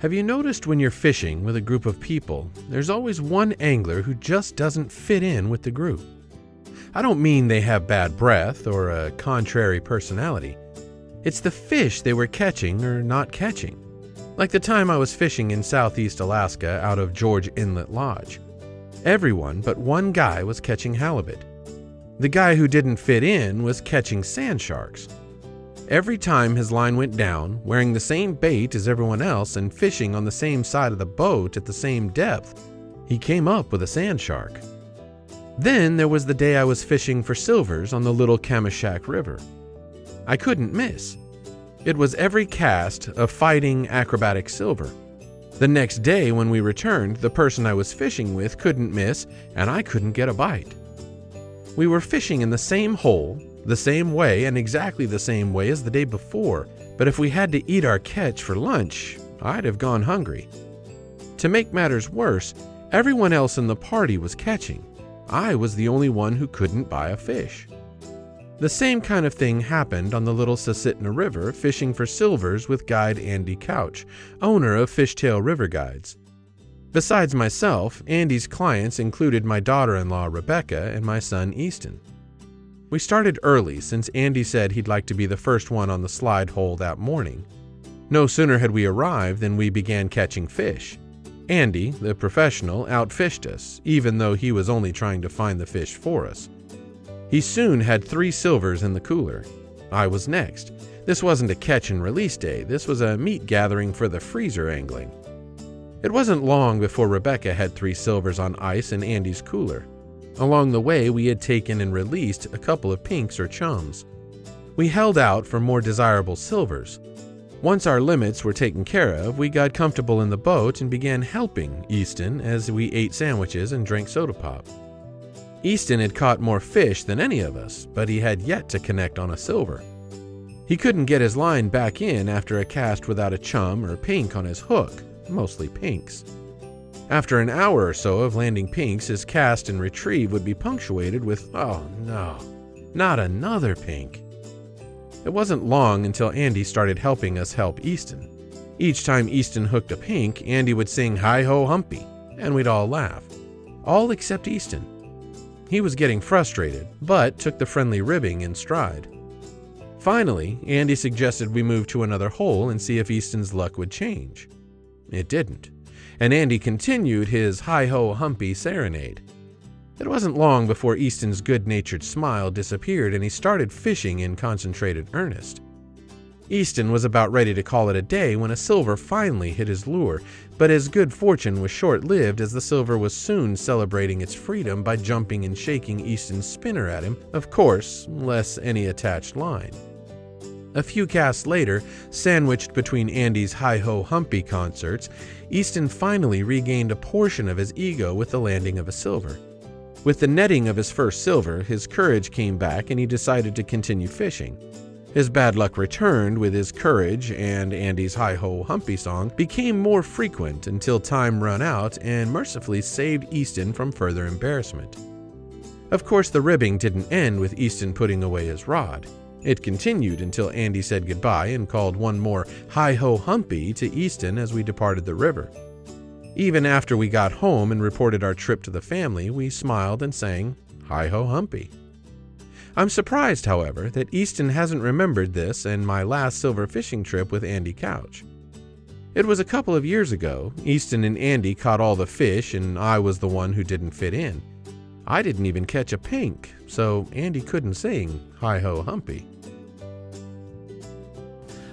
Have you noticed when you're fishing with a group of people, there's always one angler who just doesn't fit in with the group? I don't mean they have bad breath or a contrary personality. It's the fish they were catching or not catching. Like the time I was fishing in southeast Alaska out of George Inlet Lodge. Everyone but one guy was catching halibut. The guy who didn't fit in was catching sand sharks. Every time his line went down, wearing the same bait as everyone else and fishing on the same side of the boat at the same depth, he came up with a sand shark. Then there was the day I was fishing for silvers on the Little Kamishak River. I couldn't miss. It was every cast a fighting acrobatic silver. The next day, when we returned, the person I was fishing with couldn't miss, and I couldn't get a bite. We were fishing in the same hole, the same way and exactly the same way as the day before, but if we had to eat our catch for lunch, I'd have gone hungry. To make matters worse, everyone else in the party was catching. I was the only one who couldn't buy a fish. The same kind of thing happened on the Little Susitna River fishing for silvers with guide Andy Couch, owner of Fishtale River Guides. Besides myself, Andy's clients included my daughter in law Rebecca and my son Easton. We started early since Andy said he'd like to be the first one on the slide hole that morning. No sooner had we arrived than we began catching fish. Andy, the professional, outfished us, even though he was only trying to find the fish for us. He soon had three silvers in the cooler. I was next. This wasn't a catch and release day, this was a meat gathering for the freezer angling. It wasn't long before Rebecca had three silvers on ice in Andy's cooler. Along the way, we had taken and released a couple of pinks or chums. We held out for more desirable silvers. Once our limits were taken care of, we got comfortable in the boat and began helping Easton as we ate sandwiches and drank soda pop. Easton had caught more fish than any of us, but he had yet to connect on a silver. He couldn't get his line back in after a cast without a chum or pink on his hook, mostly pinks. After an hour or so of landing pinks, his cast and retrieve would be punctuated with, oh no, not another pink. It wasn't long until Andy started helping us help Easton. Each time Easton hooked a pink, Andy would sing Hi Ho Humpy, and we'd all laugh. All except Easton. He was getting frustrated, but took the friendly ribbing in stride. Finally, Andy suggested we move to another hole and see if Easton's luck would change. It didn't and Andy continued his hi ho humpy serenade. It wasn't long before Easton's good natured smile disappeared and he started fishing in concentrated earnest. Easton was about ready to call it a day when a silver finally hit his lure, but his good fortune was short lived as the silver was soon celebrating its freedom by jumping and shaking Easton's spinner at him, of course, less any attached line. A few casts later, sandwiched between Andy's Hi Ho Humpy concerts, Easton finally regained a portion of his ego with the landing of a silver. With the netting of his first silver, his courage came back and he decided to continue fishing. His bad luck returned with his courage, and Andy's Hi Ho Humpy song became more frequent until time ran out and mercifully saved Easton from further embarrassment. Of course, the ribbing didn't end with Easton putting away his rod. It continued until Andy said goodbye and called one more hi ho humpy to Easton as we departed the river. Even after we got home and reported our trip to the family, we smiled and sang hi ho humpy. I'm surprised, however, that Easton hasn't remembered this and my last silver fishing trip with Andy Couch. It was a couple of years ago. Easton and Andy caught all the fish, and I was the one who didn't fit in. I didn't even catch a pink, so Andy couldn't sing Hi Ho Humpy.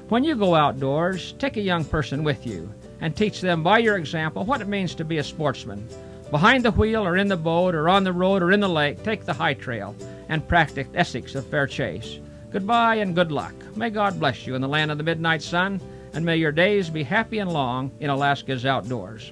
When you go outdoors, take a young person with you and teach them by your example what it means to be a sportsman. Behind the wheel or in the boat or on the road or in the lake, take the high trail and practice ethics of fair chase. Goodbye and good luck. May God bless you in the land of the midnight sun, and may your days be happy and long in Alaska's outdoors.